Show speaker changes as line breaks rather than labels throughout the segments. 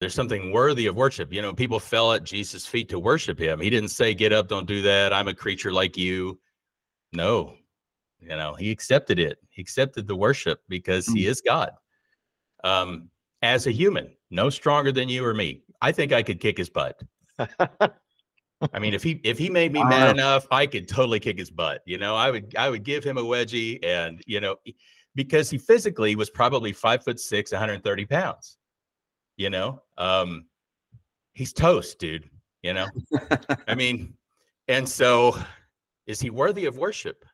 there's something worthy of worship. You know, people fell at Jesus' feet to worship him. He didn't say, Get up, don't do that. I'm a creature like you. No, you know, he accepted it. He accepted the worship because he
Mm.
is God. Um, as a human, no stronger than you or me. I think I could kick his butt. I mean, if he if he made me mad enough, I could totally kick his butt. You know, I would I would give him a wedgie, and you know, because he physically was probably five foot six, 130 pounds. You know, um, he's toast, dude. You know, I mean, and so is he worthy of worship?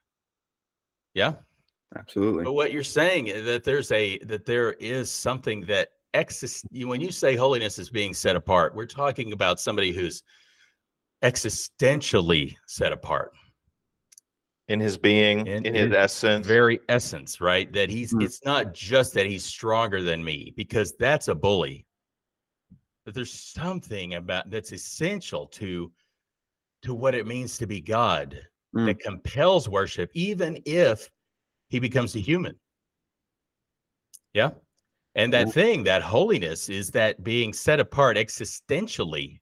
Yeah.
Absolutely.
But what you're saying is that there's a that there is something that exist when you say holiness is being set apart, we're talking about somebody who's existentially set apart
in his being,
In
in, his
his
essence.
very essence, right? That he's
Mm.
it's not just that he's stronger than me because that's a bully. But there's something about that's essential to to what it means to be God
Mm.
that compels worship, even if he becomes a human. Yeah. And that thing, that holiness, is that being set apart existentially.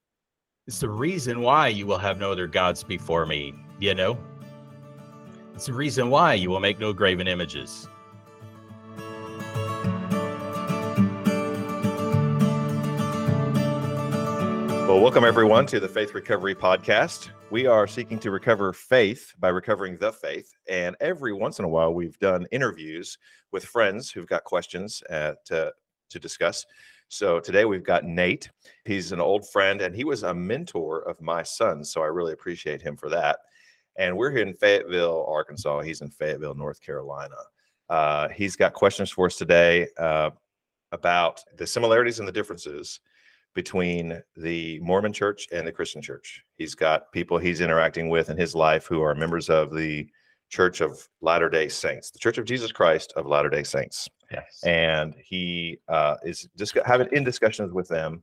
It's the reason why you will have no other gods before me, you know? It's the reason why you will make no graven images.
Well, welcome everyone to the Faith Recovery Podcast. We are seeking to recover faith by recovering the faith. And every once in a while, we've done interviews with friends who've got questions uh, to, to discuss. So today we've got Nate. He's an old friend and he was a mentor of my son. So I really appreciate him for that. And we're here in Fayetteville, Arkansas. He's in Fayetteville, North Carolina. Uh, he's got questions for us today uh, about the similarities and the differences between the Mormon church and the Christian church. He's got people he's interacting with in his life who are members of the Church of Latter day Saints, the Church of Jesus Christ of Latter day Saints.
Yes.
And he uh, is just having in discussions with them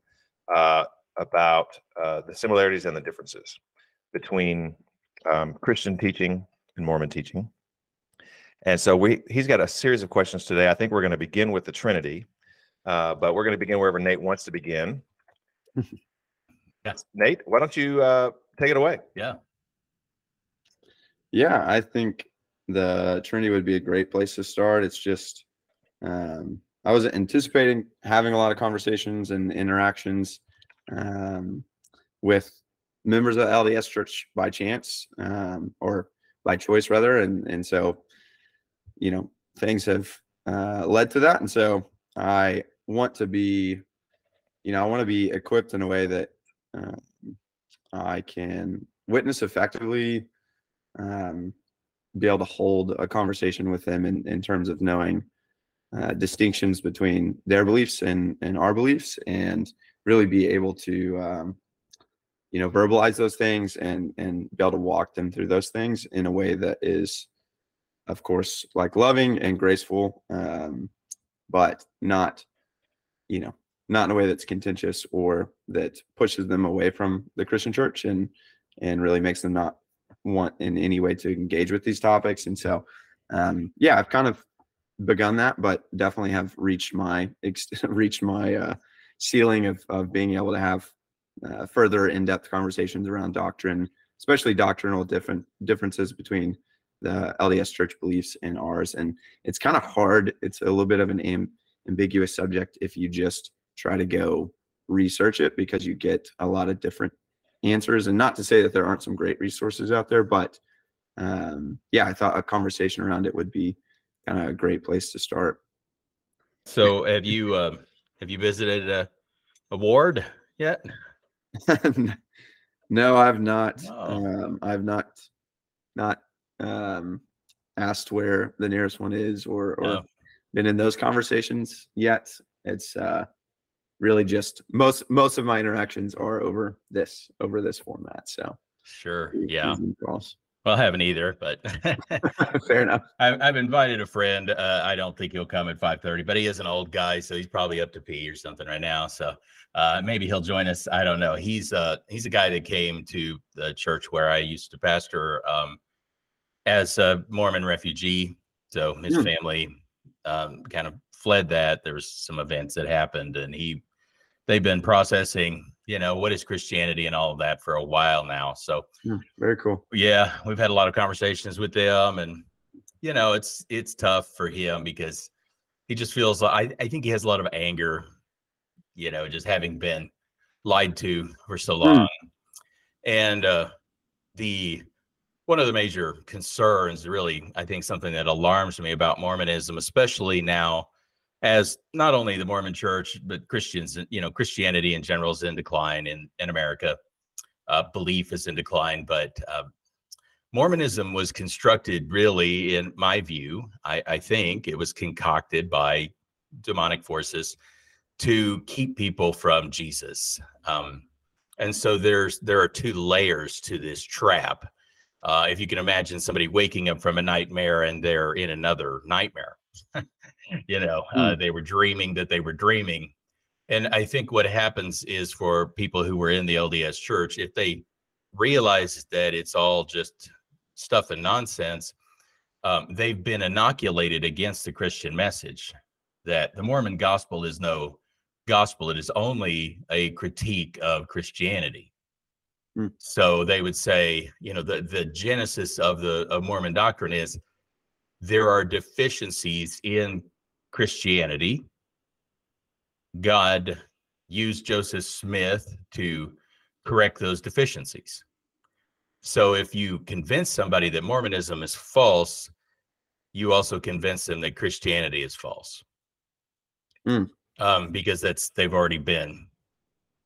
uh, about uh, the similarities and the differences between um, Christian teaching and Mormon teaching. And so we he's got a series of questions today. I think we're going to begin with the Trinity, uh, but we're going to begin wherever Nate wants to begin.
Yes.
Nate, why don't you uh, take it away?
Yeah.
Yeah, I think the Trinity would be a great place to start. It's just um, I was anticipating having a lot of conversations and interactions um, with members of LDS Church by chance um, or by choice, rather, and and so you know things have uh, led to that, and so I want to be, you know, I want to be equipped in a way that uh, I can witness effectively um, be able to hold a conversation with them in, in terms of knowing uh, distinctions between their beliefs and, and our beliefs and really be able to um, you know verbalize those things and and be able to walk them through those things in a way that is of course like loving and graceful um, but not you know not in a way that's contentious or that pushes them away from the christian church and and really makes them not want in any way to engage with these topics. And so, um, yeah, I've kind of begun that, but definitely have reached my reached my uh, ceiling of of being able to have uh, further in depth conversations around doctrine, especially doctrinal different differences between the LDS Church beliefs and ours. And it's kind of hard. It's a little bit of an am- ambiguous subject if you just try to go research it because you get a lot of different answers and not to say that there aren't some great resources out there but um yeah i thought a conversation around it would be kind of a great place to start
So have you um have you visited a, a ward yet?
no i've not
No.
um i've not not um asked where the nearest one is or or
No.
been in those conversations yet it's uh really just most most of my interactions are over this over this format so
Sure. Yeah. Well, I haven't either, but
fair enough
I've, I've invited a friend. Uh, I don't think he'll come at 5:30, but he is an old guy, so he's probably up to pee or something right now. So uh, maybe he'll join us. I don't know. He's uh he's a guy that came to the church where I used to pastor um, as a Mormon refugee. So his
Hmm.
family um, kind of fled that. There was some events that happened, and he they've been processing, you know, what is Christianity and all of that for a while now. So
Hmm, very cool.
yeah, we've had a lot of conversations with them, and you know, it's it's tough for him because he just feels like I, I think he has a lot of anger, you know, just having been lied to for so long. And uh the one of the major concerns, really, I think something that alarms me about Mormonism, especially now as not only the Mormon church, but Christians, you know, Christianity in general is in decline in, in America. Uh, belief is in decline, but uh, Mormonism was constructed really, in my view, I, I think it was concocted by demonic forces to keep people from Jesus. Um, and so there's there are two layers to this trap. Uh, if you can imagine somebody waking up from a nightmare and they're in another nightmare, you know, uh, they were dreaming that they were dreaming. And I think what happens is for people who were in the LDS church, if they realize that it's all just stuff and nonsense, um, they've been inoculated against the Christian message that the Mormon gospel is no gospel, it is only a critique of Christianity.
Hmm.
So they would say, you know, the, the genesis of the of Mormon doctrine is there are deficiencies in Christianity. God used Joseph Smith to correct those deficiencies. So if you convince somebody that Mormonism is false, you also convince them that Christianity is false.
Mm.
Um, because that's they've already been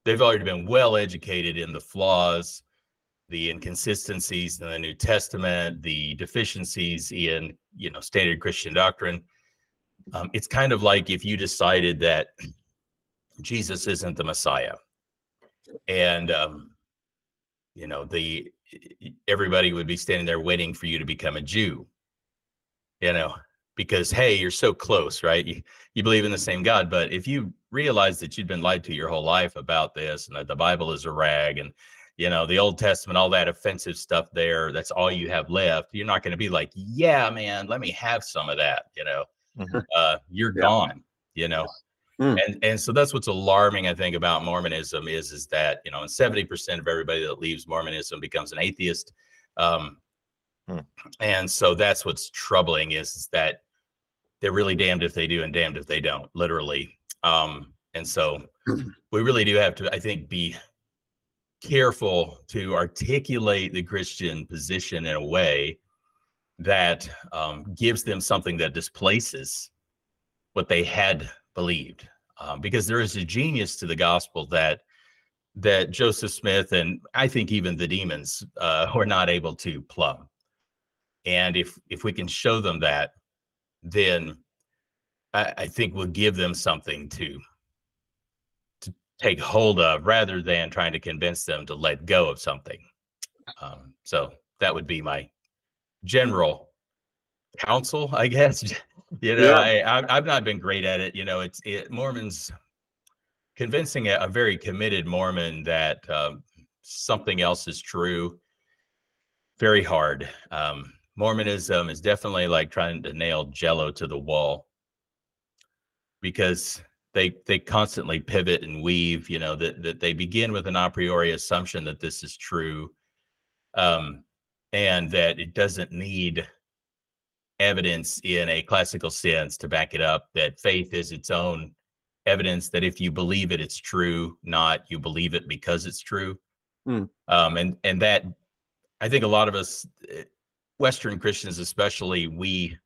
they've already been well educated in the flaws, the inconsistencies in the New Testament, the deficiencies in you know standard Christian doctrine. Um, it's kind of like if you decided that Jesus isn't the Messiah, and um, you know the everybody would be standing there waiting for you to become a Jew. You know, because hey, you're so close, right? You you believe in the same God, but if you realize that you've been lied to your whole life about this and that the Bible is a rag and you know the Old Testament, all that offensive stuff there, that's all you have left. You're not going to be like, yeah, man, let me have some of that. You know,
Mhm.
uh, you're
Yeah.
gone. You know,
Mm.
and and so that's what's alarming, I think, about Mormonism is is that you know, and seventy percent of everybody that leaves Mormonism becomes an atheist. Um,
Hmm.
and so that's what's troubling is, is that they're really damned if they do and damned if they don't, literally. Um, and so we really do have to, I think, be careful to articulate the Christian position in a way that um, gives them something that displaces what they had believed. Um, because there is a genius to the gospel that that Joseph Smith and I think even the demons uh, were not able to plumb. And if if we can show them that, then I, I think we'll give them something to to take hold of rather than trying to convince them to let go of something. Um, so that would be my general counsel, I guess. you know,
Yeah.
I, I've not been great at it. You know, it's it, Mormons convincing a, a very committed Mormon that um, something else is true. Very hard. Um, Mormonism is definitely like trying to nail Jello to the wall because they they constantly pivot and weave. You know that that they begin with an a priori assumption that this is true, um, and that it doesn't need evidence in a classical sense to back it up. That faith is its own evidence. That if you believe it, it's true. Not you believe it because it's true.
Hmm.
Um, and and that I think a lot of us, eh, Western Christians especially, we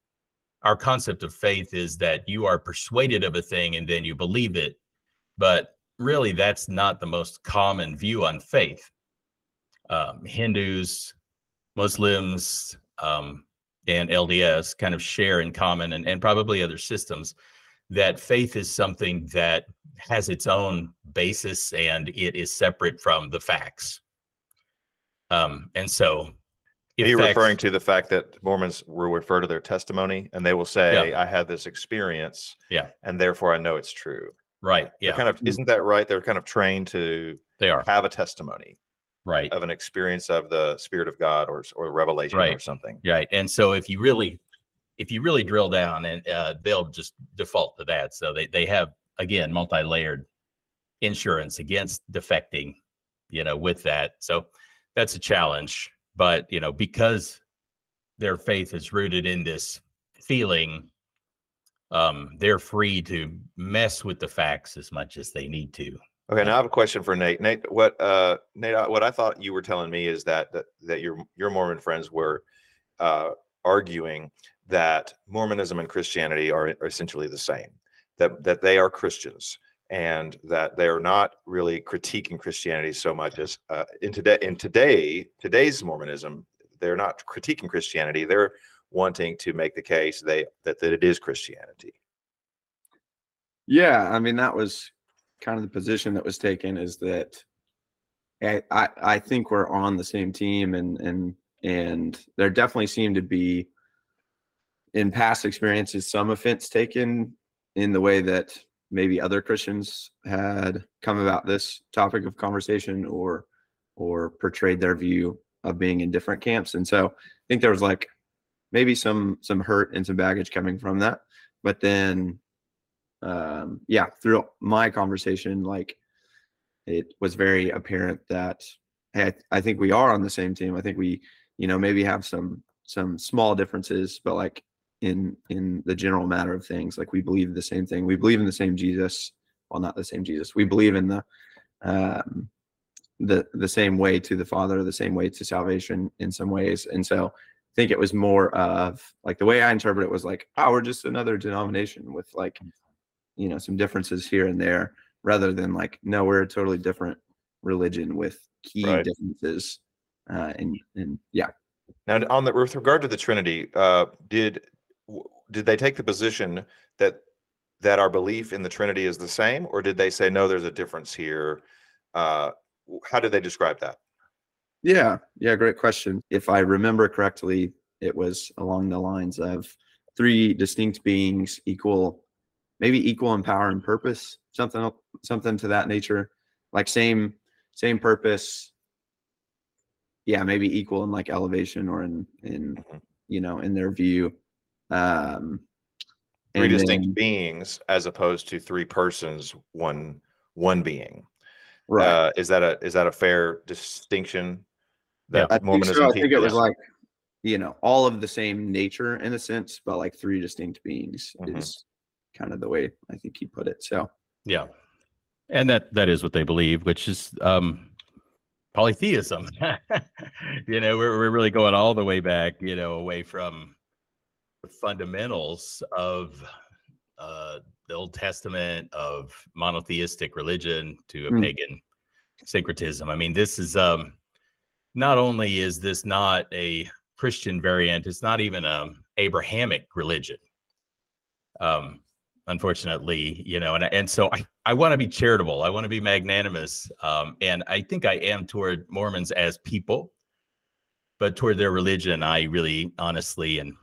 our concept of faith is that you are persuaded of a thing and then you believe it. But really, that's not the most common view on faith. Um, Hindus, Muslims, um, and LDS kind of share in common, and, and probably other systems, that faith is something that has its own basis and it is separate from the facts. Um, and so,
Are you
facts-
referring to the fact that Mormons will refer to their testimony and they will say, I had this experience.
Yeah.
And therefore I know it's true.
right?
They're
Yeah,
Kind of, isn't that right? They're kind of trained to
they are
have a testimony
right.
of an experience of the Spirit of God or, or revelation or something.
Right. And so if you really if you really drill down and uh, they'll just default to that. So they, they have again multi-layered insurance against defecting, you know, with that. So that's a challenge. But, you know, because their faith is rooted in this feeling, um, they're free to mess with the facts as much as they need to.
Okay, now I have a question for Nate. Nate, what uh Nate, uh, what I thought you were telling me is that that, that your your Mormon friends were uh arguing that Mormonism and Christianity are, are essentially the same. That that they are Christians and that they are not really critiquing Christianity so much as uh, in today in today today's Mormonism, they're not critiquing Christianity. They're wanting to make the case they that, that it is Christianity.
Yeah, I mean that was kind of the position that was taken is that I, I, I think we're on the same team and and and there definitely seemed to be in past experiences some offense taken in the way that maybe other Christians had come about this topic of conversation or or portrayed their view of being in different camps. And so I think there was like maybe some some hurt and some baggage coming from that. But then um yeah, through my conversation, like it was very apparent that hey, I, I think we are on the same team. I think we, you know, maybe have some some small differences, but like in in the general matter of things, like we believe the same thing. We believe in the same Jesus. Well, not the same Jesus. We believe in the um the the same way to the Father, the same way to salvation in some ways. And so I think it was more of like the way I interpret it was like, oh, we're just another denomination with like, you know, some differences here and there, rather than like, no, we're a totally different religion with key
Right.
differences. Uh, and and yeah,
Now, on the with regard to the Trinity, uh, did did they take the position that that our belief in the Trinity is the same, or did they say no, there's a difference here? Uh, how did they describe that?
Yeah, yeah, great question. If I remember correctly, it was along the lines of three distinct beings equal, maybe equal in power and purpose, something something to that nature. Like same same purpose. Yeah, maybe equal in like elevation or in in
Mhm.
you know in their view. Um
Three distinct
then-
beings as opposed to three persons, one one being.
right.
Uh, is that a is that a fair distinction?
Yeah,
That
I think
Mormonism
so. I think it was like, you know, all of the same nature in a sense, but like three distinct beings
Mhm.
is kind of the way I think he put it. So
Yeah. And that that is what they believe, which is um polytheism. you know, we're we're really going all the way back, you know, away from the fundamentals of uh the Old Testament of monotheistic religion to a
Mm.
pagan syncretism. I mean, this is um not only is this not a Christian variant, it's not even a Abrahamic religion. Um unfortunately, you know, and and so I, I want to be charitable. I want to be magnanimous. Um, and I think I am toward Mormons as people, but toward their religion, I really honestly and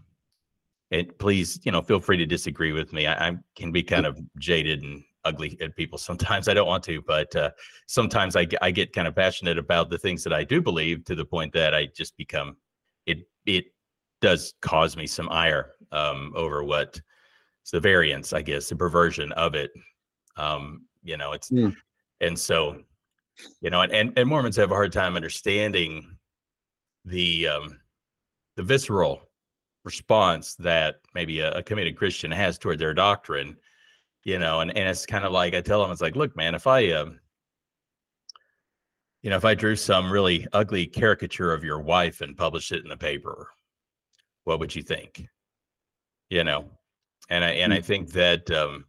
and please, you know, feel free to disagree with me. I, I can be kind of jaded and ugly at people sometimes. I don't want to, but uh, sometimes I, I get kind of passionate about the things that I do believe to the point that I just become it. It does cause me some ire um, over what it's the variance, I guess, the perversion of it. Um, you know, it's
Hmm.
and so, you know, and, and and Mormons have a hard time understanding the um the visceral response that maybe a, a committed Christian has toward their doctrine, you know, and, and it's kind of like I tell them, it's like, look, man, if I um you know, if I drew some really ugly caricature of your wife and published it in the paper, what would you think? You know, and I and I think that um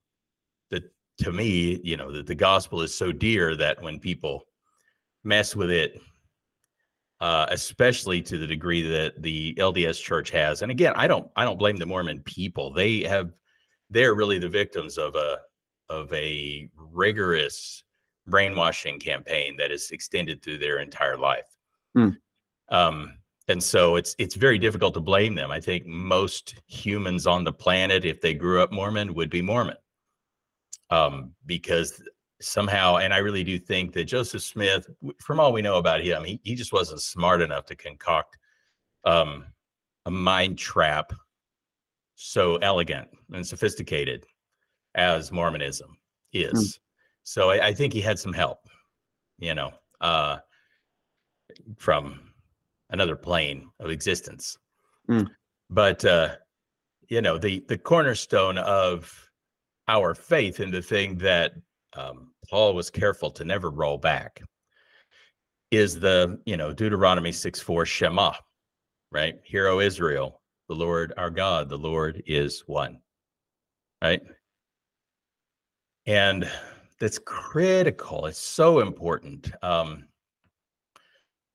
that to me, you know, that the gospel is so dear that when people mess with it, uh, especially to the degree that the LDS Church has, and again, I don't I don't blame the Mormon people. They have they're really the victims of a of a rigorous brainwashing campaign that is extended through their entire life.
Hmm.
Um, and so it's it's very difficult to blame them. I think most humans on the planet, if they grew up Mormon, would be Mormon. Um, because somehow, and I really do think that Joseph Smith, from all we know about him, he, he just wasn't smart enough to concoct um, a mind trap so elegant and sophisticated as Mormonism is. so I, I think he had some help, you know, uh, from another plane of existence.
Mm.
But uh, you know, the the cornerstone of our faith and the thing that um, Paul was careful to never roll back is the you know Deuteronomy 6 4 Shema, right? Hear, O Israel, the Lord our God, the Lord is one. Right. And that's critical. It's so important. Um,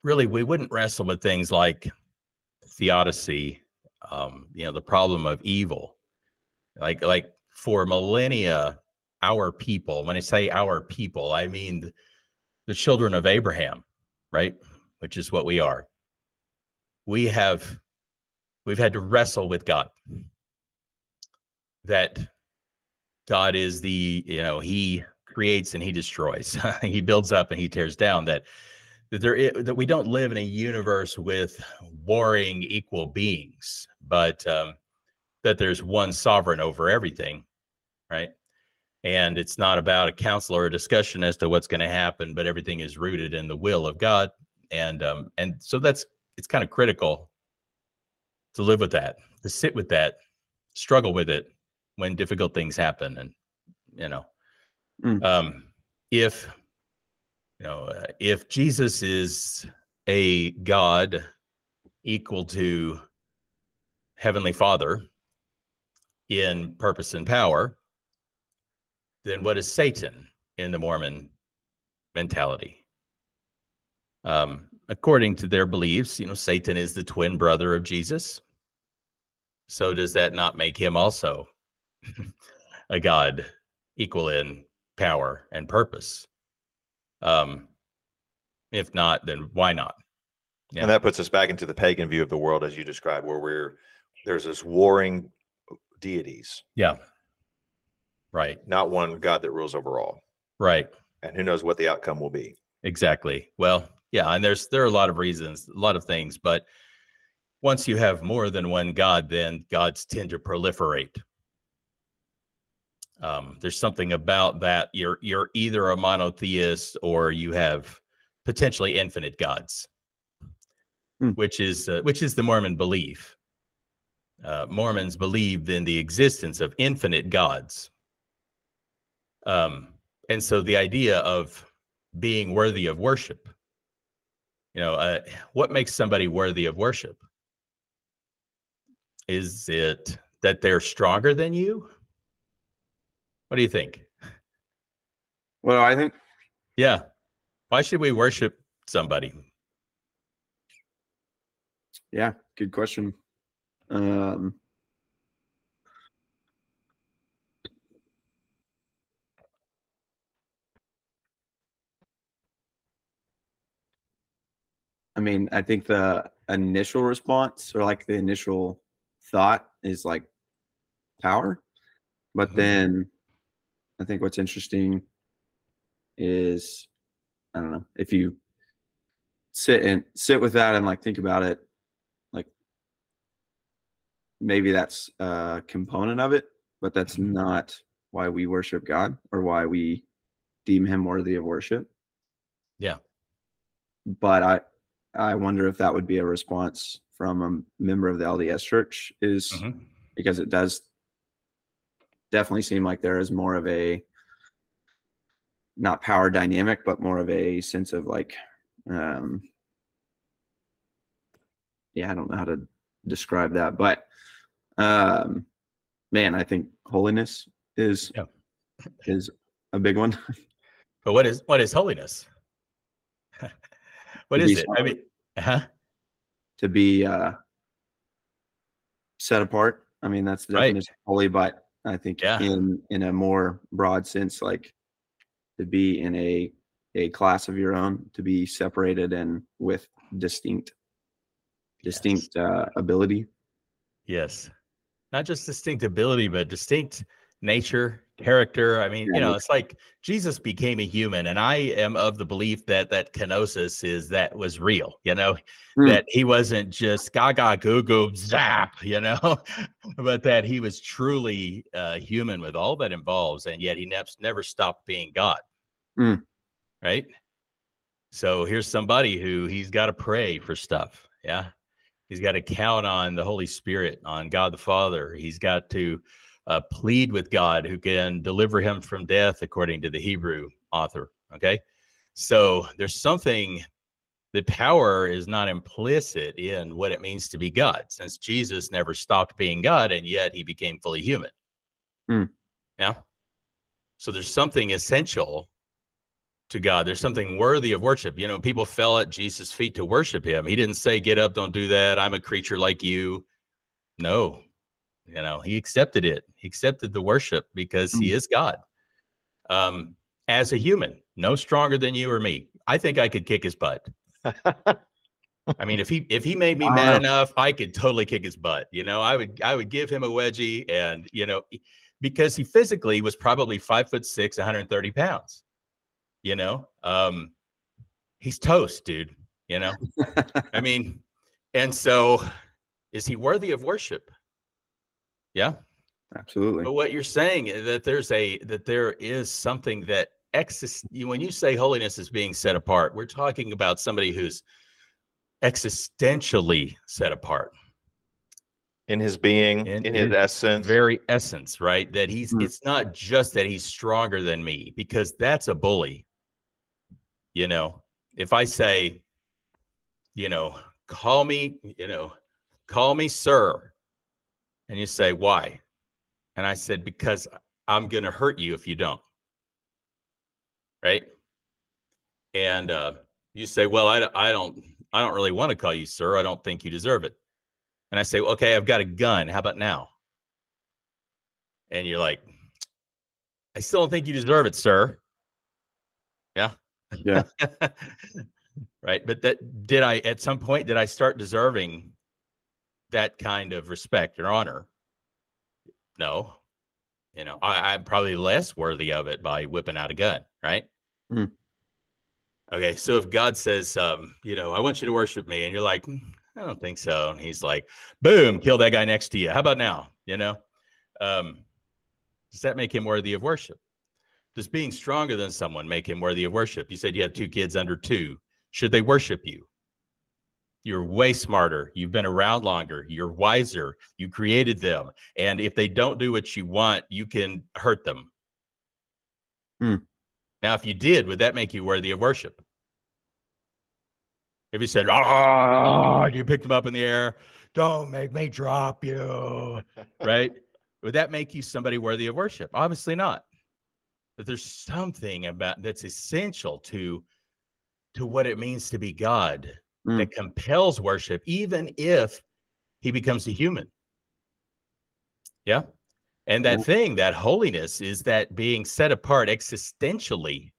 really, we wouldn't wrestle with things like theodicy, um, you know, the problem of evil. Like, like for millennia, our people, when I say our people, I mean the children of Abraham, right? Which is what we are. We have we've had to wrestle with God. That God is the, you know, he creates and he destroys. he builds up and he tears down that that there is, that we don't live in a universe with warring equal beings, but um, that there's one sovereign over everything, right? And it's not about a council or a discussion as to what's going to happen, but everything is rooted in the will of God. And um, and so that's it's kind of critical to live with that, to sit with that, struggle with it when difficult things happen, and you know,
Mm.
um, if you know uh, if Jesus is a God equal to Heavenly Father in purpose and power, then what is Satan in the Mormon mentality? Um, according to their beliefs, you know, Satan is the twin brother of Jesus. So does that not make him also a god equal in power and purpose? Um, if not, then why not? Yeah.
And that puts us back into the pagan view of the world as you described, where we're there's this warring deities,
Yeah. Right.
not one God that rules over all.
Right.
And who knows what the outcome will be.
Exactly. Well, yeah, and there's there are a lot of reasons, a lot of things, but once you have more than one God, then gods tend to proliferate. Um, there's something about that. You're you're either a monotheist or you have potentially infinite gods,
Hmm.
which is uh, which is the Mormon belief. Uh, Mormons believe in the existence of infinite gods. Um, and so the idea of being worthy of worship, you know, uh, what makes somebody worthy of worship? Is it that they're stronger than you? What do you think?
Well, I think
Yeah. Why should we worship somebody?
yeah, good question. Um, I mean, I think the initial response or like the initial thought is like power. But
Mhm.
then I think what's interesting is I don't know, if you sit and sit with that and like think about it, like maybe that's a component of it, but that's
Mhm.
not why we worship God or why we deem him worthy of worship.
Yeah.
But I I wonder if that would be a response from a member of the LDS church is
Mhm.
because it does definitely seem like there is more of a not power dynamic, but more of a sense of like um yeah, I don't know how to describe that, but um man, I think holiness is
Yeah.
is a big one.
But what is what is holiness? what
To
is
be
it? I mean, huh?
to be uh set apart. I mean, that's the
Right.
definition of holy, but I think
Yeah.
in in a more broad sense, like to be in a a class of your own, to be separated and with distinct distinct uh, ability.
Yes. Not just distinct ability, but distinct nature, character. I mean, you know, it's like Jesus became a human, and I am of the belief that that kenosis is that was real, you know,
Hmm.
that he wasn't just gaga goo goo zap, you know, but that he was truly uh, human with all that involves, and yet he never never stopped being God.
Mm.
Right. So here's somebody who he's got to pray for stuff. Yeah. He's got to count on the Holy Spirit, on God the Father. He's got to uh, plead with God who can deliver him from death, according to the Hebrew author. Okay. So there's something, the power is not implicit in what it means to be God, since Jesus never stopped being God and yet he became fully human.
Hmm.
Yeah. So there's something essential to God. There's something worthy of worship. You know, people fell at Jesus' feet to worship him. He didn't say, Get up, don't do that. I'm a creature like you. No, you know, he accepted it. He accepted the worship because he is God. Um, as a human, no stronger than you or me. I think I could kick his butt. I mean, if he if he made me mad enough, I could totally kick his butt. You know, I would I would give him a wedgie, and you know, because he physically was probably five foot six, 130 pounds. You know, um, he's toast, dude. You know, I mean, and so is he worthy of worship? Yeah.
Absolutely.
But what you're saying is that there's a that there is something that exist you when you say holiness is being set apart, we're talking about somebody who's existentially set apart,
in his being,
In-
in, his
in
essence.
very essence, right? That he's
Mm.
it's not just that he's stronger than me, because that's a bully. You know, if I say, you know, call me, you know, call me sir, and you say, why? And I said, because I'm going to hurt you if you don't. Right. And uh, you say, well, I, don't- I don't, I don't really want to call you sir. I don't think you deserve it. And I say, okay, I've got a gun. How about now? And you're like, I still don't think you deserve it, sir. Yeah.
Yeah.
right. But that did I at some point did I start deserving that kind of respect or honor? No. You know, I, I'm probably less worthy of it by whipping out a gun, right?
Hmm.
Okay, so if God says, um, you know, I want you to worship me, and you're like, "Mm, I don't think so, and He's like, boom, kill that guy next to you. How about now? You know, um, does that make him worthy of worship? Does being stronger than someone make him worthy of worship? You said you have two kids under two. Should they worship you? You're way smarter. You've been around longer. You're wiser. You created them. And if they don't do what you want, you can hurt them.
Hmm.
Now, if you did, would that make you worthy of worship? If you said, oh, you picked them up in the air, don't make me drop you, right? Would that make you somebody worthy of worship? Obviously not. But there's something about that's essential to to what it means to be God
Mm.
that compels worship, even if he becomes a human. Yeah. And that thing, that holiness, is that being set apart existentially.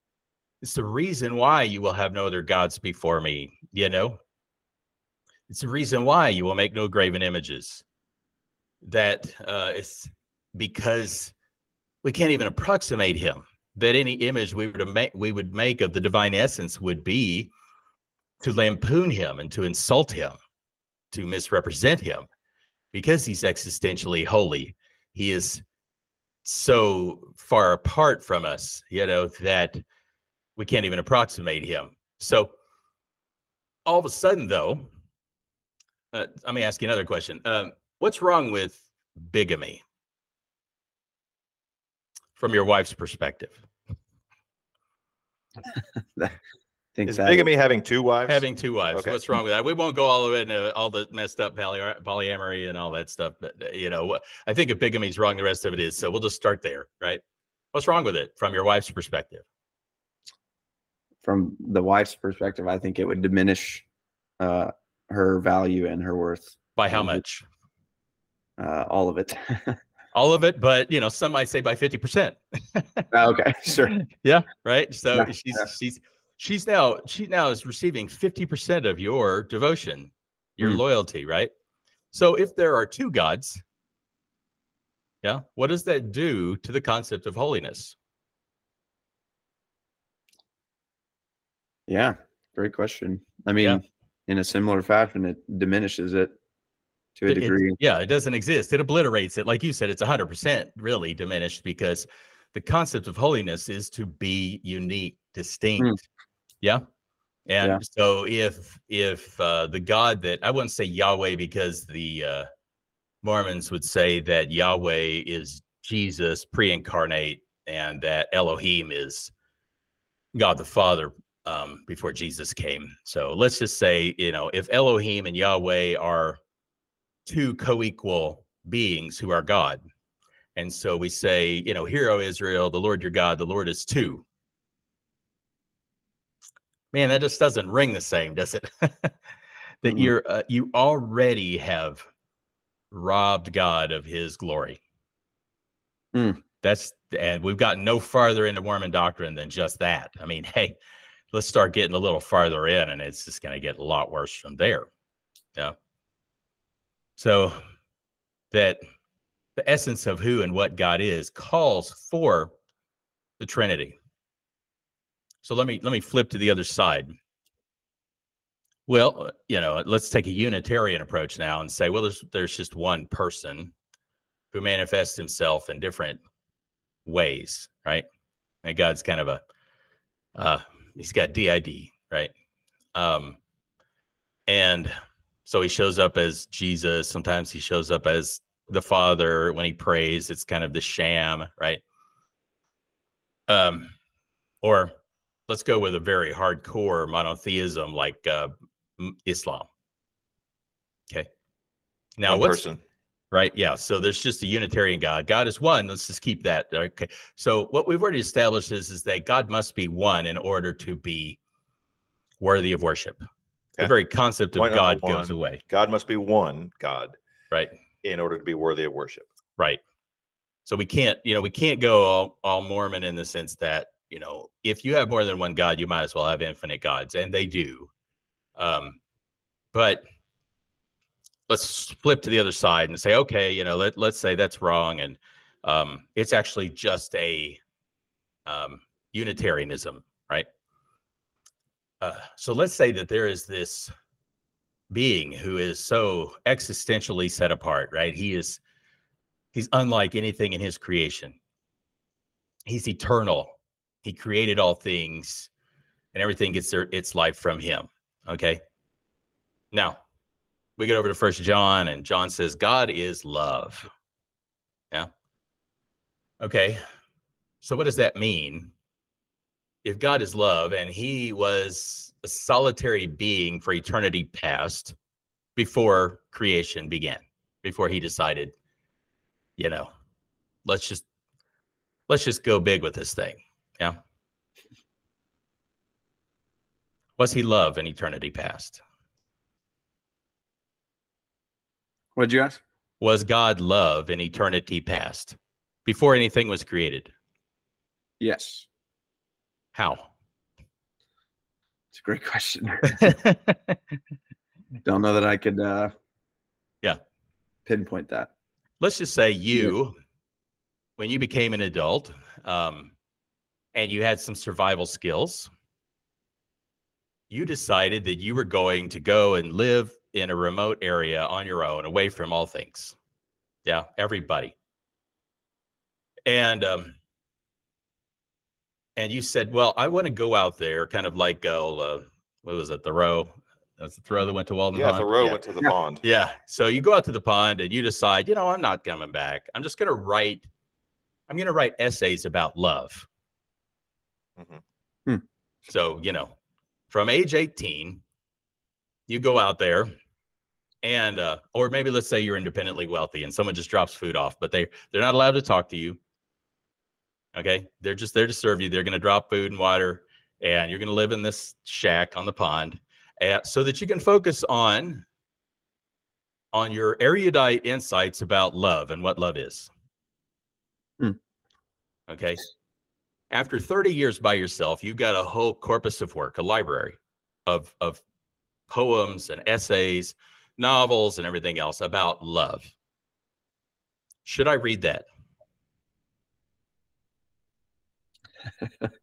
It's the reason why you will have no other gods before me, you know? It's the reason why you will make no graven images. That uh, it's because we can't even approximate him. That any image we would make we would make of the divine essence would be to lampoon him and to insult him, to misrepresent him, because he's existentially holy. He is so far apart from us, you know, that we can't even approximate him. So all of a sudden, though, uh, let me ask you another question. Um, what's wrong with bigamy from your wife's perspective?
think
Is
that
bigamy having two wives?
Having two wives.
Okay.
What's wrong with that? We won't go all the way into all the messed up poly- polyamory and all that stuff. But you know, I think if bigamy's wrong, the rest of it is. So we'll just start there, right? What's wrong with it from your wife's perspective?
from the wife's perspective, I think it would diminish uh, her value and her worth,
By how much?
uh, all of it.
All of it, but you know, some might say by fifty percent.
okay, sure.
Yeah, right. So
Yeah,
she's
yeah.
she's she's now she now is receiving fifty percent of your devotion, your
Mm.
loyalty, right? So if there are two gods, yeah, what does that do to the concept of holiness?
Yeah, great question. I mean,
Yeah.
in a similar fashion, it diminishes it to a
It- it-
degree.
yeah, it doesn't exist. It obliterates it. Like you said, it's 100% really diminished because the concept of holiness is to be unique distinct. Yeah. And
Yeah.
so if if uh, the God that I wouldn't say Yahweh because the uh, Mormons would say that Yahweh is Jesus pre-incarnate and that Elohim is God the Father um, before Jesus came. So let's just say, you know, if Elohim and Yahweh are two co-equal beings who are God, and so we say, you know, hear, O Israel, the Lord your God, the Lord is two. Man, that just doesn't ring the same, does it? that
Mm-mm.
you're uh, you already have robbed God of His glory.
Mm.
That's and we've gotten no farther into Mormon doctrine than just that. I mean, hey, let's start getting a little farther in, and it's just going to get a lot worse from there. Yeah. So that the essence of who and what God is calls for the Trinity. So let me let me flip to the other side. Well, uh, you know, let's take a Unitarian approach now and say, well, there's there's just one person who manifests himself in different ways, right? And God's kind of a uh he's got DID, right? Um and so he shows up as Jesus, sometimes he shows up as the Father when he prays, it's kind of the sham, right? Um or let's go with a very hardcore monotheism like uh Islam. Okay. Now
One
what's
person.
right? Yeah. So there's just a Unitarian God. God is one. Let's just keep that. Okay. So what we've already established is, is that God must be one in order to be worthy of worship. The very concept of
Point
God
number
goes
one.
away.
God must be one God
Right.
in order to be worthy of worship.
Right. So we can't, you know, we can't go all, all Mormon in the sense that, you know, if you have more than one God, you might as well have infinite gods, and they do. Um, but let's flip to the other side and say, okay, you know, let, let's say that's wrong. And um, it's actually just a um, Unitarianism, right? Uh, so let's say that there is this being who is so existentially set apart, right? He is he's unlike anything in his creation. He's eternal. He created all things, and everything gets their its life from him. Okay. Now we get over to First John, and John says, "God is love." Yeah. Okay. So what does that mean? If God is love, and He was a solitary being for eternity past, before creation began, before He decided you know, let's just let's just go big with this thing. Yeah. Was he love in eternity past?
What'd you ask?
Was God love in eternity past? Before anything was created?
Yes.
How?
It's a great question. Don't know that I could uh
Yeah.
pinpoint that.
let's just say you when you became an adult um, and you had some survival skills you decided that you were going to go and live in a remote area on your own away from all things yeah everybody and um and you said well i want to go out there kind of like uh, uh what was it Thoreau that's the Thoreau that went to Walden
Yeah,
Pond?
Thoreau went to the
Yeah.
pond.
Yeah. So you go out to the pond and you decide, you know, I'm not coming back. I'm just going to write, I'm going to write essays about love.
Mhm.
Hmm.
So, you know, from age 18, you go out there and, uh, or maybe let's say you're independently wealthy and someone just drops food off, but they, they're not allowed to talk to you. Okay. They're just there to serve you. They're going to drop food and water and you're going to live in this shack on the pond uh, so that you can focus on on your erudite insights about love and what love is.
Hmm.
Okay. After 30 years by yourself, you've got a whole corpus of work, a library of, of poems and essays, novels, and everything else about love. Should I read that?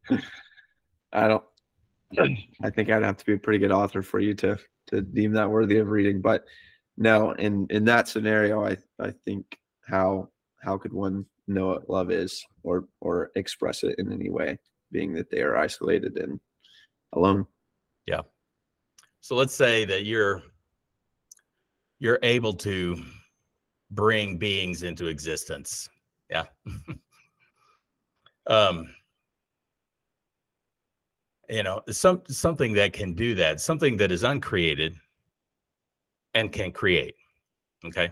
I don't I think I'd have to be a pretty good author for you to to deem that worthy of reading. But no, in in that scenario, I I think how how could one know what love is or or express it in any way? being that they are isolated and alone. Yeah.
So let's say that you're you're able to bring beings into existence. Yeah. um you know, some something that can do that, something that is uncreated and can create. Okay.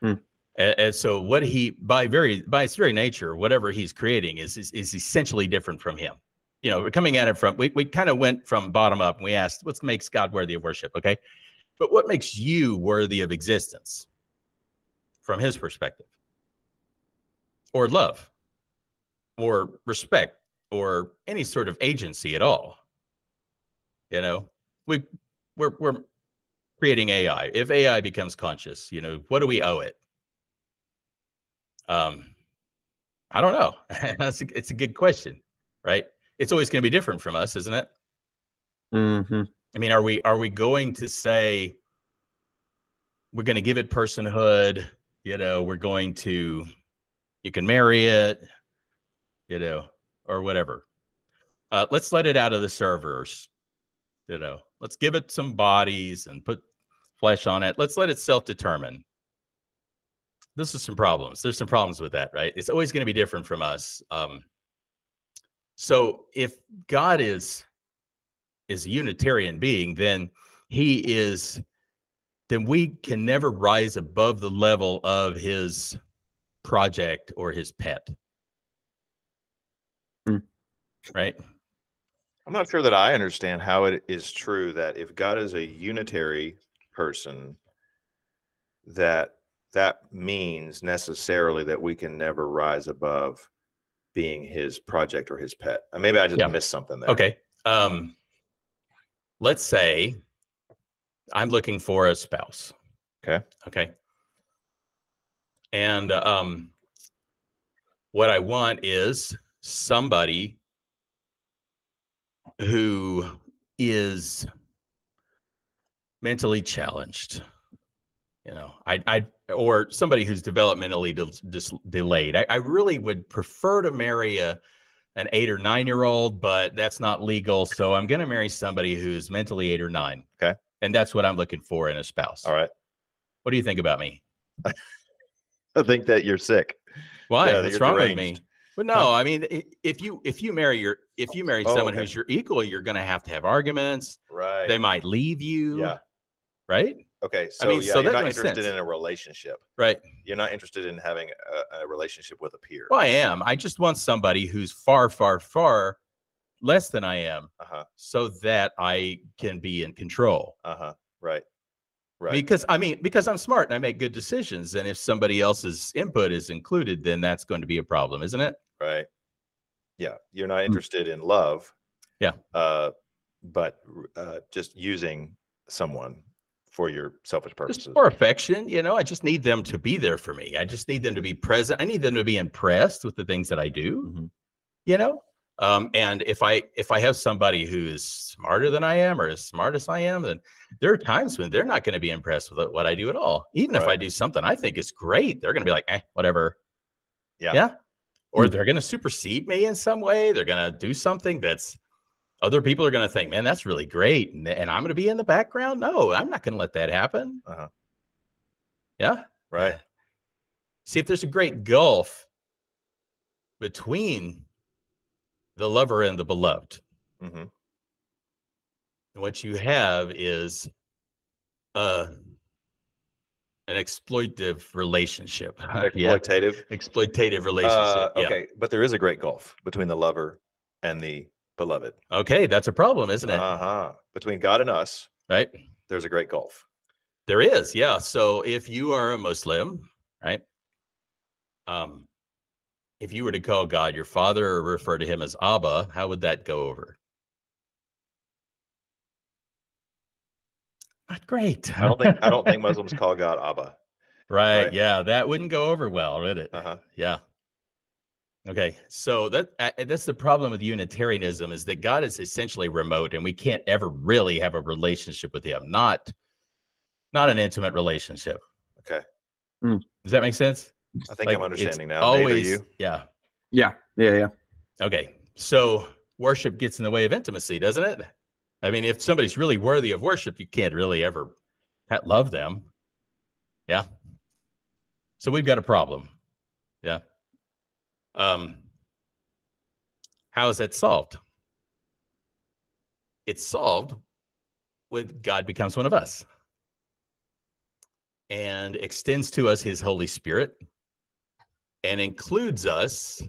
Hmm.
And, and so what he by very by its very nature, whatever he's creating is is, is essentially different from him you know, we're coming at it from we, we kind of went from bottom up and we asked what makes God worthy of worship, okay? But what makes you worthy of existence from his perspective? Or love, or respect, or any sort of agency at all. You know, we we're we're creating AI. If AI becomes conscious, you know, what do we owe it? Um, I don't know. That's a, it's a good question, right? it's always going to be different from us, isn't it?
Mm-hmm.
I mean, are we are we going to say we're going to give it personhood? You know, we're going to you can marry it, you know, or whatever. Uh, let's let it out of the servers. You know, let's give it some bodies and put flesh on it. Let's let it self-determine. This is some problems. There's some problems with that, right? It's always going to be different from us. Um, so if God is is a Unitarian being, then he is then we can never rise above the level of his project or his pet.
Hmm.
Right?
I'm not sure that I understand how it is true that if God is a unitary person, that that means necessarily that we can never rise above being his project or his pet. Uh, Maybe I just
Yeah.
missed something there.
Okay. Um let's say I'm looking for a spouse.
Okay.
Okay. And um what I want is somebody who is mentally challenged. You know, I I or somebody who's developmentally dis, delayed. I, I really would prefer to marry a an eight or nine year old, but that's not legal. So I'm going to marry somebody who's mentally eight or nine.
Okay.
And that's what I'm looking for in a spouse.
All right.
What do you think about me?
I think that you're sick.
Why?
Yeah,
What's wrong with me? But no, I mean, if you if you marry your if you marry
Oh,
someone
okay.
who's your equal, you're going to have to have arguments.
Right.
They might leave you.
Yeah.
Right.
Okay. So
mean,
yeah,
so
you're not
makes
interested
sense.
in a relationship.
Right.
You're not interested in having a, a relationship with a peer.
Well, I am. I just want somebody who's far, far, far less than I am,
Uh huh.
so that I can be in control.
Uh huh. Right. Right.
Because I mean, because I'm smart and I make good decisions, and if somebody else's input is included, then that's going to be a problem, isn't it?
right. Yeah. You're not interested in love.
Yeah.
Uh, but uh, just using someone for your selfish purposes.
Just for affection, you know. I just need them to be there for me. I just need them to be present. I need them to be impressed with the things that I do.
Mhm.
You know. Um, and if I if I have somebody who is smarter than I am or as smart as I am, then there are times when they're not going to be impressed with what I do at all. Even if I do something I think is great, they're going to be like, eh, whatever.
Yeah.
Yeah. Or
Hmm.
they're going to supersede me in some way. They're going to do something that's other people are going to think, man, that's really great. And, and I'm going to be in the background. No, I'm not going to let that happen.
Uh-huh.
Yeah.
Right.
See, if there's a great gulf between the lover and the beloved,
hmm
what you have is uh, an exploitative relationship. yeah.
Exploitative.
Exploitative relationship.
Uh,
yeah.
okay. But there is a great gulf between the lover and the beloved.
Okay. That's a problem, isn't it?
Uh huh. Between God and us,
right.
there's a great gulf.
There is, yeah. So if you are a Muslim, right? Um, if you were to call God your father or refer to him as Abba, how would that go over? Not great.
I don't think I don't think Muslims call God Abba.
right,
right.
Yeah, that wouldn't go over well, would it?
Uh huh.
Yeah. Okay, so that uh, that's the problem with Unitarianism is that God is essentially remote, and we can't ever really have a relationship with Him. Not, not an intimate relationship.
Okay.
Does that make sense?
I think
Like,
I'm understanding now. Dave,
Always,
you?
yeah.
Yeah. Yeah. Yeah.
Okay, so worship gets in the way of intimacy, doesn't it? I mean, if somebody's really worthy of worship, you can't really ever love them. Yeah. So we've got a problem. Yeah. Um, how is that solved? It's solved when God becomes one of us and extends to us his Holy Spirit and includes us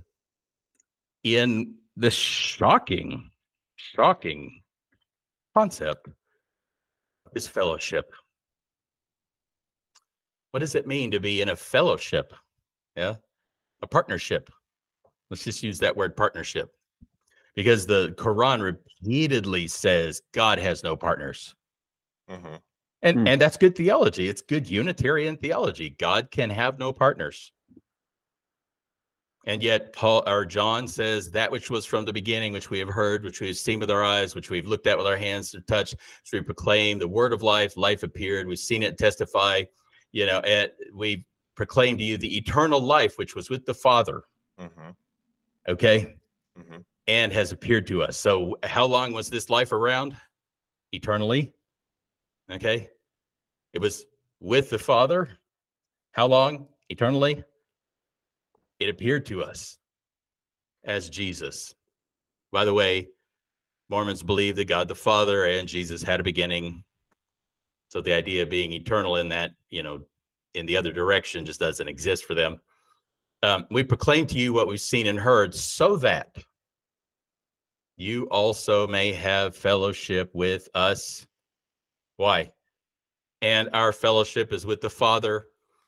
in the shocking, shocking concept is fellowship. What does it mean to be in a fellowship? Yeah, a partnership. Let's just use that word partnership because the Quran repeatedly says God has no partners. Mm-hmm. And, hmm. and that's good theology. It's good Unitarian theology. God can have no partners. And yet, Paul or John says that which was from the beginning, which we have heard, which we have seen with our eyes, which we've looked at with our hands to touch, which we proclaim, the word of life, life appeared. We've seen it testify, you know, and we proclaim to you the eternal life, which was with the Father. Mm-hmm. Okay. Mm-hmm. And has appeared to us. So, how long was this life around? Eternally. Okay. It was with the Father. How long? Eternally it appeared to us as Jesus. By the way, Mormons believe that God the Father and Jesus had a beginning. So the idea of being eternal in that, you know, in the other direction just doesn't exist for them. Um, we proclaim to you what we've seen and heard so that you also may have fellowship with us. Why? And our fellowship is with the Father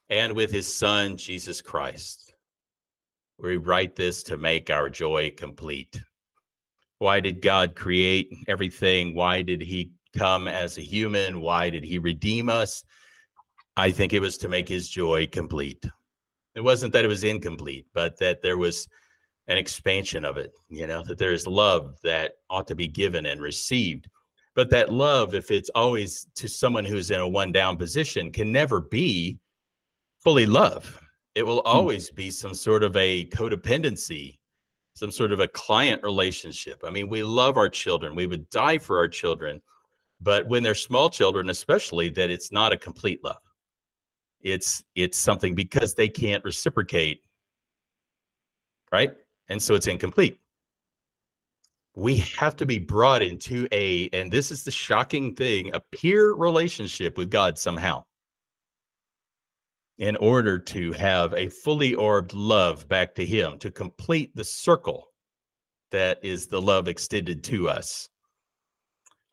and with his Son, Jesus Christ. We write this to make our joy complete. Why did God create everything? Why did he come as a human? Why did he redeem us? I think it was to make his joy complete. It wasn't that it was incomplete, but that there was an expansion of it, you know, that there is love that ought to be given and received. But that love, if it's always to someone who's in a one down position, can never be fully love it will hmm. always be some sort of a codependency some sort of a client relationship i mean we love our children we would die for our children but when they're small children especially that it's not a complete love it's it's something because they can't reciprocate. Right? And so it's incomplete. We have to be brought into a and this is the shocking thing a peer relationship with god somehow. In order to have a fully orbed love back to Him, to complete the circle that is the love extended to us.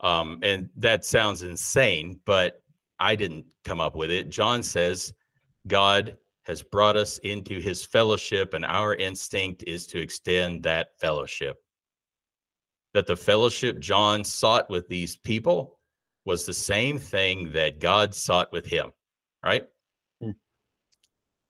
Um, and that sounds insane, but I didn't come up with it. John says God has brought us into his fellowship, and our instinct is to extend that fellowship. That the fellowship John sought with these people was the same thing that God sought with him, right? Hmm.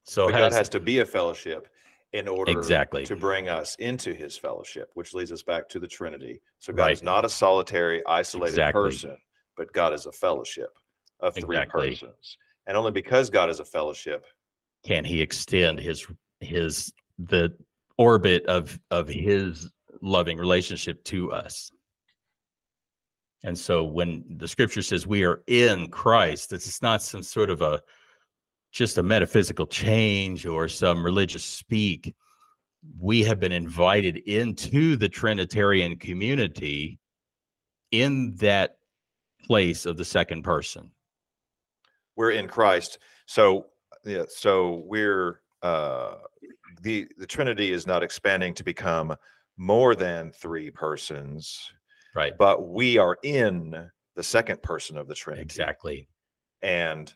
So God has to be a fellowship in order
exactly
to bring us into his fellowship, which leads us back to the Trinity. So God right. is not a solitary, isolated exactly. person, but God is a fellowship of three exactly. persons. And only because God is a fellowship
can he extend his his the orbit of of his loving relationship to us. And so when the scripture says we are in Christ, it's not some sort of a just a metaphysical change or some religious speak. We have been invited into the Trinitarian community in that place of the second person.
We're in Christ. So yeah, so we're uh the the Trinity is not expanding to become more than three persons.
Right.
But we are in the second person of the Trinity.
Exactly.
And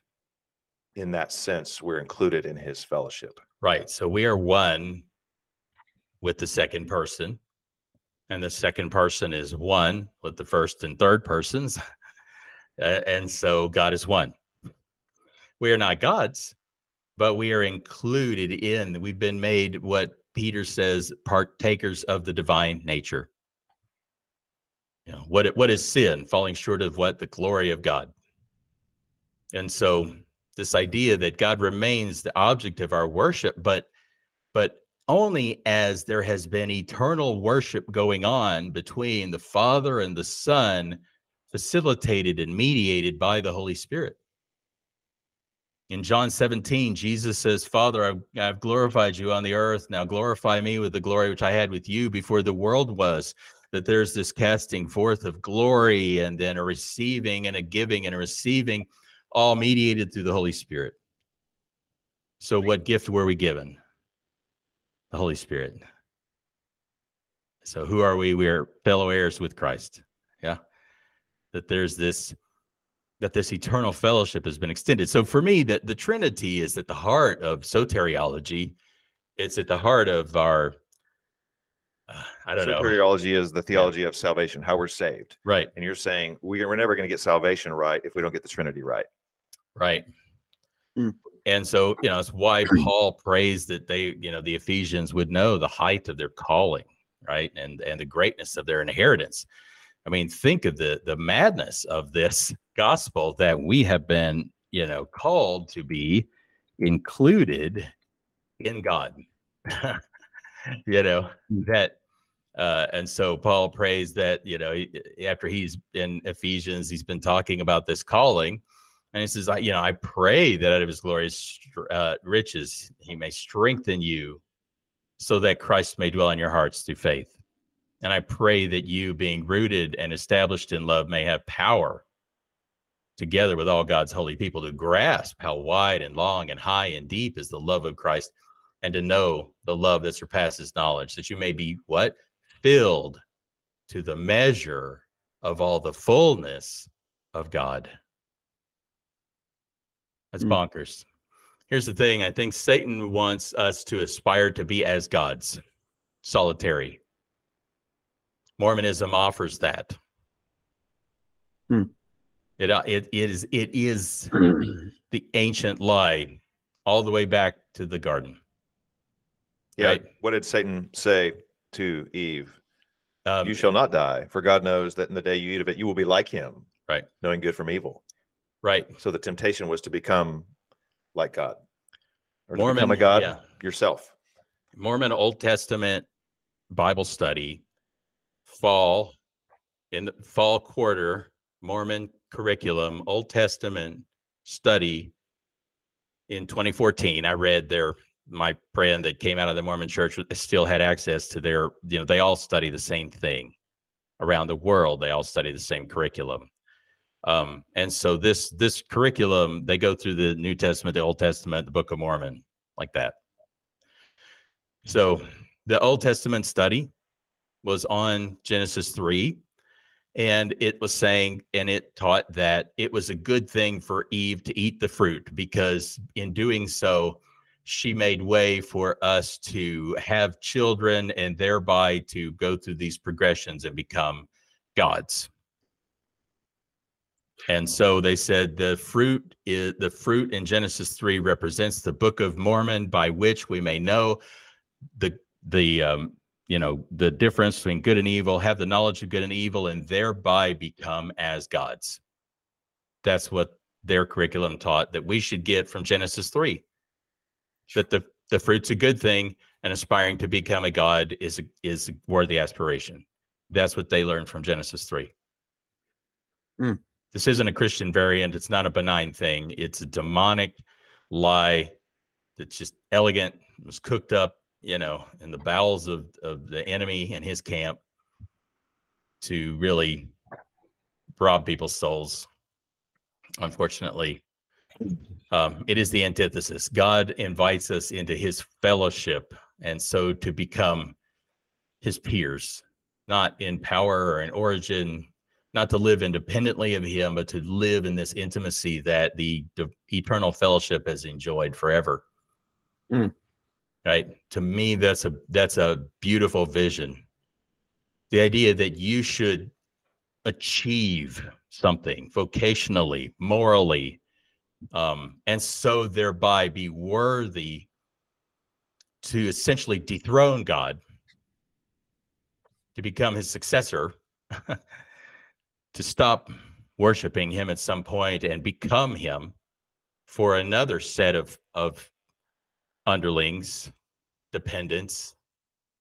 in that sense, we're included in his fellowship.
Right. So we are one with the second person, and the second person is one with the first and third persons. and so God is one. We are not gods, but we are included in, we've been made what Peter says, partakers of the divine nature. You know, what, what is sin? Falling short of what? The glory of God. And so this idea that God remains the object of our worship, but but only as there has been eternal worship going on between the Father and the Son, facilitated and mediated by the Holy Spirit. In John 17, Jesus says, Father, I've, I've, glorified you on the earth. Now glorify me with the glory which I had with you before the world was. That there's this casting forth of glory and then a receiving and a giving and a receiving, all mediated through the Holy Spirit. So, what gift were we given? The Holy Spirit. So, who are we? We are fellow heirs with Christ. Yeah. That there's this that this eternal fellowship has been extended. So for me, that the Trinity is at the heart of soteriology. It's at the heart of our uh, I don't
soteriology
know.
Soteriology is the theology yeah. of salvation, how we're saved.
Right.
And you're saying we, we're never going to get salvation right if we don't get the Trinity right.
Right. Mm. And so, you know, it's why Paul prays that they, you know, the Ephesians would know the height of their calling, right? And and the greatness of their inheritance. I mean, think of the the madness of this gospel that we have been, you know, called to be included in God. you know, hmm. that uh, and so Paul prays that, you know, after he's in Ephesians, he's been talking about this calling. And he says, I, you know, I pray that out of his glorious uh, riches, he may strengthen you so that Christ may dwell in your hearts through faith. And I pray that you, being rooted and established in love, may have power together with all God's holy people to grasp how wide and long and high and deep is the love of Christ and to know the love that surpasses knowledge, that you may be what? Filled to the measure of all the fullness of God. That's mm. bonkers. Here's the thing I think Satan wants us to aspire to be as gods, solitary. Mormonism offers that. Hmm. It, uh, it, it is it is the ancient lie all the way back to the garden.
Yeah. Right? What did Satan say to Eve? Um, you shall not die, for God knows that in the day you eat of it, you will be like him.
Right.
Knowing good from evil.
Right.
So the temptation was to become like God. Or Mormon, become a God yeah. yourself.
Mormon Old Testament Bible study fall in the fall quarter Mormon curriculum, Old Testament study in 2014. I read their my friend that came out of the Mormon church still had access to their, you know, they all study the same thing around the world. They all study the same curriculum. Um, and so this this curriculum, they go through the New Testament, the Old Testament, the Book of Mormon, like that. So the Old Testament study was on Genesis 3 and it was saying and it taught that it was a good thing for eve to eat the fruit because in doing so she made way for us to have children and thereby to go through these progressions and become gods. And so they said the fruit is the fruit in genesis 3 represents the book of mormon by which we may know the the um, you know the difference between good and evil have the knowledge of good and evil and thereby become as gods. That's what their curriculum taught that we should get from genesis 3 that the the fruit's a good thing and aspiring to become a god is a, is worthy aspiration. That's what they learned from genesis 3 mm. this isn't a christian variant. It's not a benign thing. It's a demonic lie that's just elegant it was cooked up you know, in the bowels of, of the enemy and his camp to really rob people's souls. Unfortunately, um, it is the antithesis. God invites us into his fellowship, and so to become his peers, not in power or in origin, not to live independently of him, but to live in this intimacy that the, the eternal fellowship has enjoyed forever. Mm right? To me that's a that's a beautiful vision. The idea that you should achieve something vocationally morally um, and so thereby be worthy to essentially dethrone god to become his successor to stop worshiping him at some point and become him for another set of of underlings dependents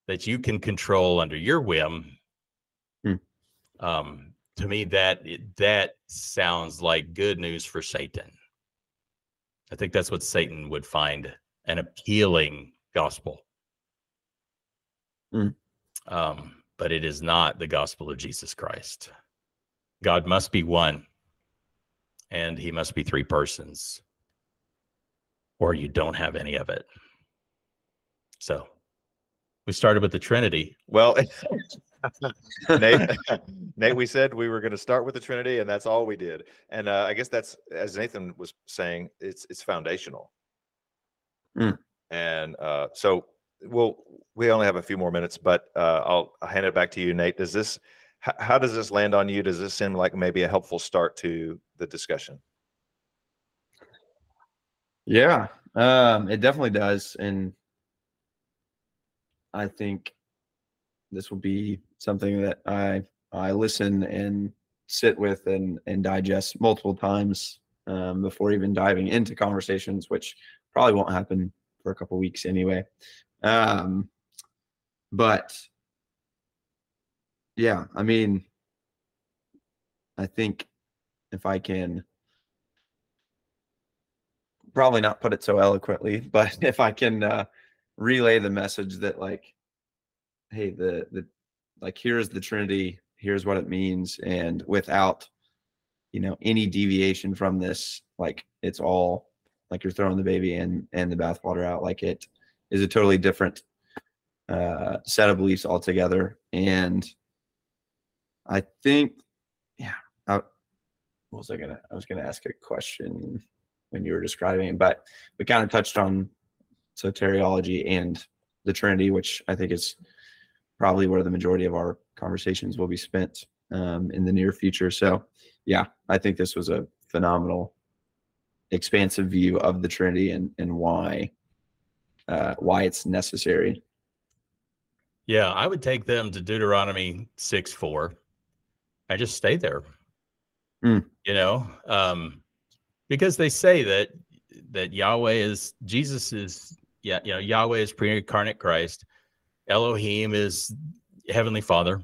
that you can control under your whim.
Hmm.
Um, to me, that that sounds like good news for Satan. I think that's what Satan would find an appealing gospel.
Hmm.
Um, but it is not the gospel of Jesus Christ. God must be one, and he must be three persons, or you don't have any of it. So we started with the Trinity.
Well, Nate, Nate, we said we were going to start with the Trinity, and that's all we did. And uh, I guess that's as Nathan was saying, it's it's foundational.
Mm.
And uh, so we'll we only have a few more minutes, but uh, I'll, I'll hand it back to you, Nate. Does this h- how does this land on you? Does this seem like maybe a helpful start to the discussion?
Yeah, um, it definitely does, and I think this will be something that I I listen and sit with and and digest multiple times um, before even diving into conversations, which probably won't happen for a couple weeks anyway. Um, but yeah, I mean, I think if I can probably not put it so eloquently, but if I can uh, relay the message that like, hey, the the like here's the Trinity, here's what it means, and without you know any deviation from this, like it's all like you're throwing the baby and and the bathwater out. Like it is a totally different uh, set of beliefs altogether, and I think, yeah, I, what was I gonna? I was gonna ask a question when you were describing but we kind of touched on soteriology and the Trinity, which I think is probably where the majority of our conversations will be spent um, in the near future. So, yeah, I think this was a phenomenal, expansive view of the Trinity and and why uh, why it's necessary.
Yeah, I would take them to Deuteronomy 6 4. I just stay there.
Mm.
You know, um, because they say that that Yahweh is Jesus is yeah, you know, Yahweh is pre-incarnate Christ. Elohim is Heavenly Father.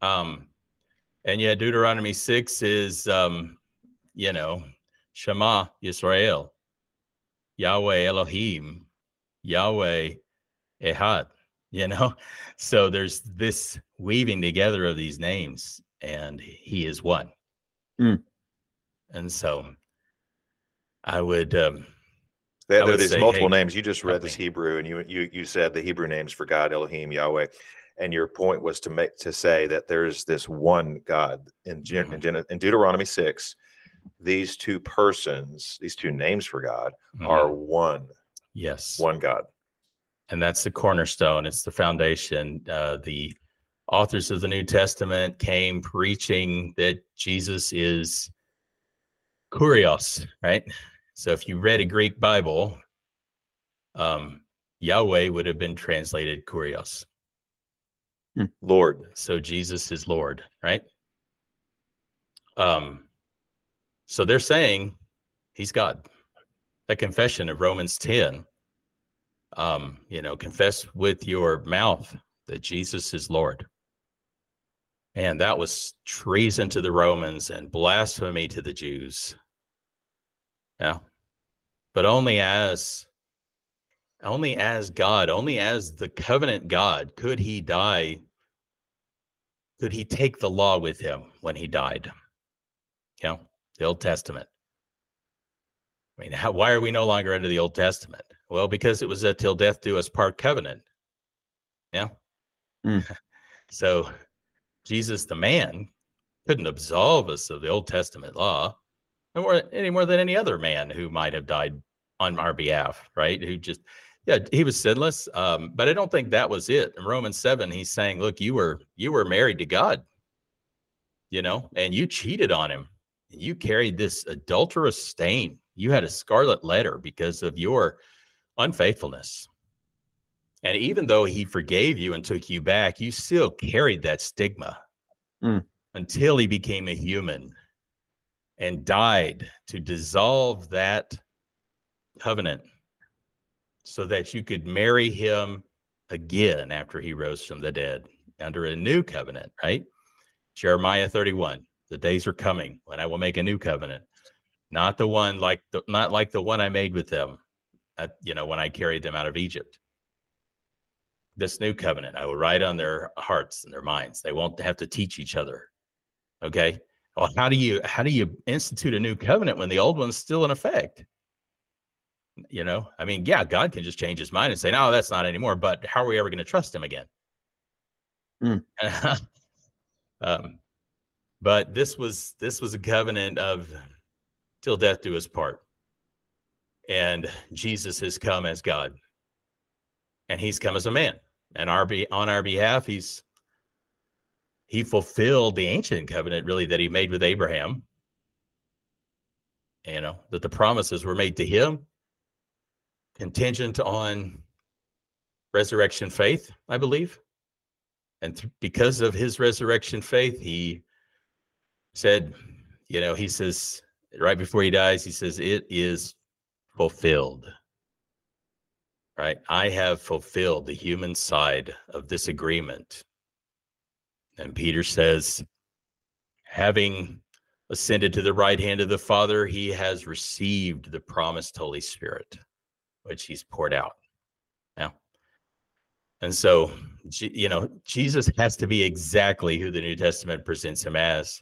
Um, and yet Deuteronomy 6 is um, you know, Shema Israel, Yahweh Elohim, Yahweh Ehad, you know. So there's this weaving together of these names, and he is one.
Mm.
And so I would um
There, there these
say,
multiple
hey,
names. You just read this
me.
Hebrew, and you you you said the Hebrew names for God, Elohim, Yahweh, and your point was to make to say that there's this one God in
Mhm.
in, in Deuteronomy six. These two persons, these two names for God,
mhm,
are one
yes.
one God.
and that's the cornerstone it's the foundation uh, the authors of the new testament came preaching that jesus is kurios right so if you read a greek bible um, yahweh would have been translated kurios.
Lord,
so jesus is lord right? Um so they're saying he's god. The confession of romans 10 um you know confess with your mouth that jesus is lord. And that was treason to the romans and blasphemy to the jews yeah. But only as only as god only as the covenant god could he die could he take the law with him when he died. You know the old testament. I mean how, why are we no longer under the old testament? Well because it was a till death do us part covenant. Yeah.
Mm.
so jesus the man couldn't absolve us of the old testament law more, any more than any other man who might have died on our behalf right? Who just yeah he was sinless um, but i don't think that was it. In romans 7 he's saying look you were you were married to god you know and you cheated on him. You carried this adulterous stain. You had a scarlet letter because of your unfaithfulness. And even though he forgave you and took you back you still carried that stigma
Mm.
until he became a human and died to dissolve that covenant so that you could marry him again after he rose from the dead under a new covenant, right? Jeremiah 31. The days are coming when I will make a new covenant, not the one like the not like the one I made with them, at, you know, when I carried them out of Egypt. This new covenant I will write on their hearts and their minds. They won't have to teach each other. Okay. Well, how do you how do you institute a new covenant when the old one's still in effect? You know, I mean, yeah, God can just change his mind and say, no, that's not anymore. But how are we ever going to trust him again?
Mm.
um, but this was this was a covenant of till death do us part. And Jesus has come as God. And he's come as a man. And our be on our behalf, he's he fulfilled the ancient covenant really that he made with Abraham. You know, that the promises were made to him contingent on resurrection faith, I believe. And th- because of his resurrection faith, he said, you know, he says right before he dies, he says, It is fulfilled. Right? I have fulfilled the human side of this agreement. And Peter says, having ascended to the right hand of the Father, he has received the promised Holy Spirit, which he's poured out. Now, and so, you know, Jesus has to be exactly who the New Testament presents him as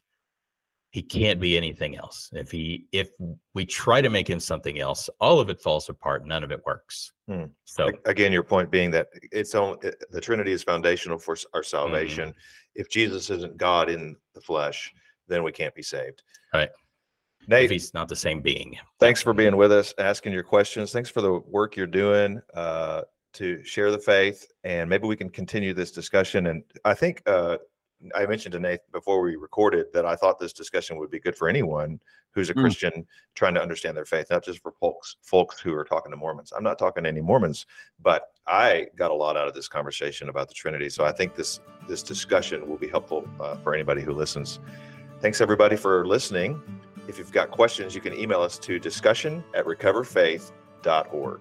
he can't be anything else if he if we try to make him something else all of it falls apart none of it works
Hmm.
so
Again, your point being that it's only the Trinity is foundational for our
Mm-hmm.
If Jesus isn't God in the flesh, then we can't be saved.
Right. if
Nate,
he's not the same being
thanks for being with us, asking your questions. Thanks for the work you're doing uh, to share the faith, and maybe we can continue this discussion. And I think uh, I mentioned to Nate before we recorded that I thought this discussion would be good for anyone who's a
Mm.
Christian trying to understand their faith, not just for folks folks who are talking to Mormons. I'm not talking to any Mormons, but I got a lot out of this conversation about the Trinity. So I think this this discussion will be helpful uh, for anybody who listens. Thanks everybody for listening. If you've got questions, you can email us to discussion at recoverfaith.org.